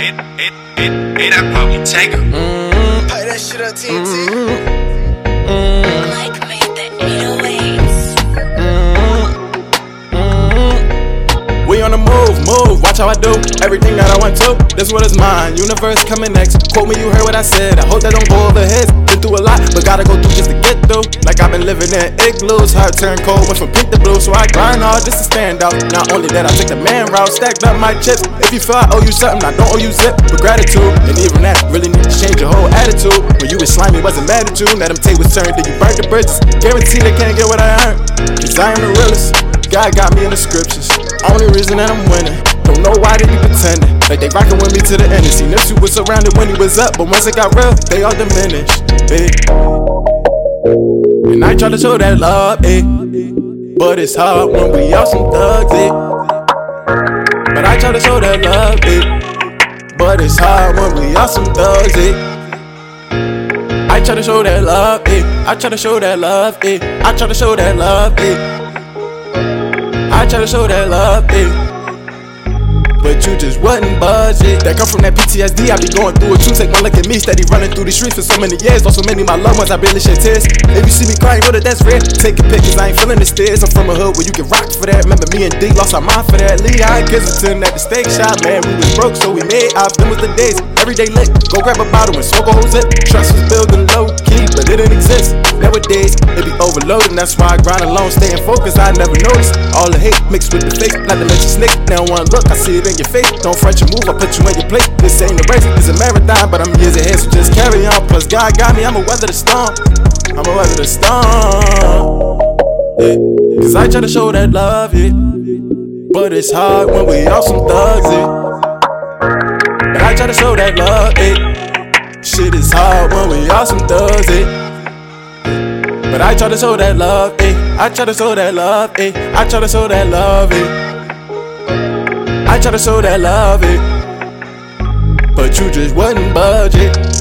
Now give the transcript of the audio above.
it, it, it, it, I probably take her. Mm-hmm. Pipe that shit up, TNT. Mm-hmm. Mm-hmm. Like made the 808s. We on the move, move, watch how I do everything that I want to. This world is mine, universe coming next. Quote me, you heard what I said. I hope that don't go over Like I've been living in igloos, heart turned cold, went from pink to blue. So I grind hard just to stand out. Not only that, I took the man route, stacked up my chips. If you feel I owe you something, I don't owe you zip. With gratitude, and even that really need to change your whole attitude. When you was slimy, wasn't mad at you. Let them take was turned, then you burnt the bridges. Guarantee they can't get what I earned. Cause I am the realest. God got me in the scriptures. Only reason that I'm winning. Don't know why they be pretending. Like they rockin' with me to the end. And see, Nipsey was surrounded when he was up. But once it got real, they all diminished. Eh. And I try to show that love, eh. But it's hard when we all some thugs, eh. But I try to show that love, eh. But it's hard when we all some thugs, eh. I try to show that love, eh. I try to show that love, eh. I try to show that love, eh. I try to show that love, eh. But you just wasn't budget. That come from that PTSD, I be going through it too. Take one look at me, steady running through the streets for so many years. Lost so many my loved ones, I barely shed tears. If you see me crying, know that that's rare. Taking pictures, I ain't feeling the stairs. I'm from a hood where you get rocked for that. Remember me and D lost our mind for that. Lee, I Kensington at the steak shop, man. We was broke, so we made off. Them was the days. Every day lit. Go grab a bottle and smoke a whole zip. Trust was building low key, but it didn't exist. Nowadays, it be overloaded, that's why I grind alone, staying focused. I never noticed all the hate mixed with the fake. Not to mention snake. Now one look, I see it in your Don't front your move, I put you in your place. This ain't a race, it's a marathon, but I'm years ahead, so just carry on. Plus, God got me, I'ma weather the storm. I'ma weather the storm. Cause I try to show that love, yeah. But it's hard when we all some thugs, yeah. And I try to show that love, yeah. Shit is hard when we all some thugs, yeah. But I try to show that love, eh. I try to show that love, eh. I try to show that love, eh. I try to show that love, it, But you just wasn't budget.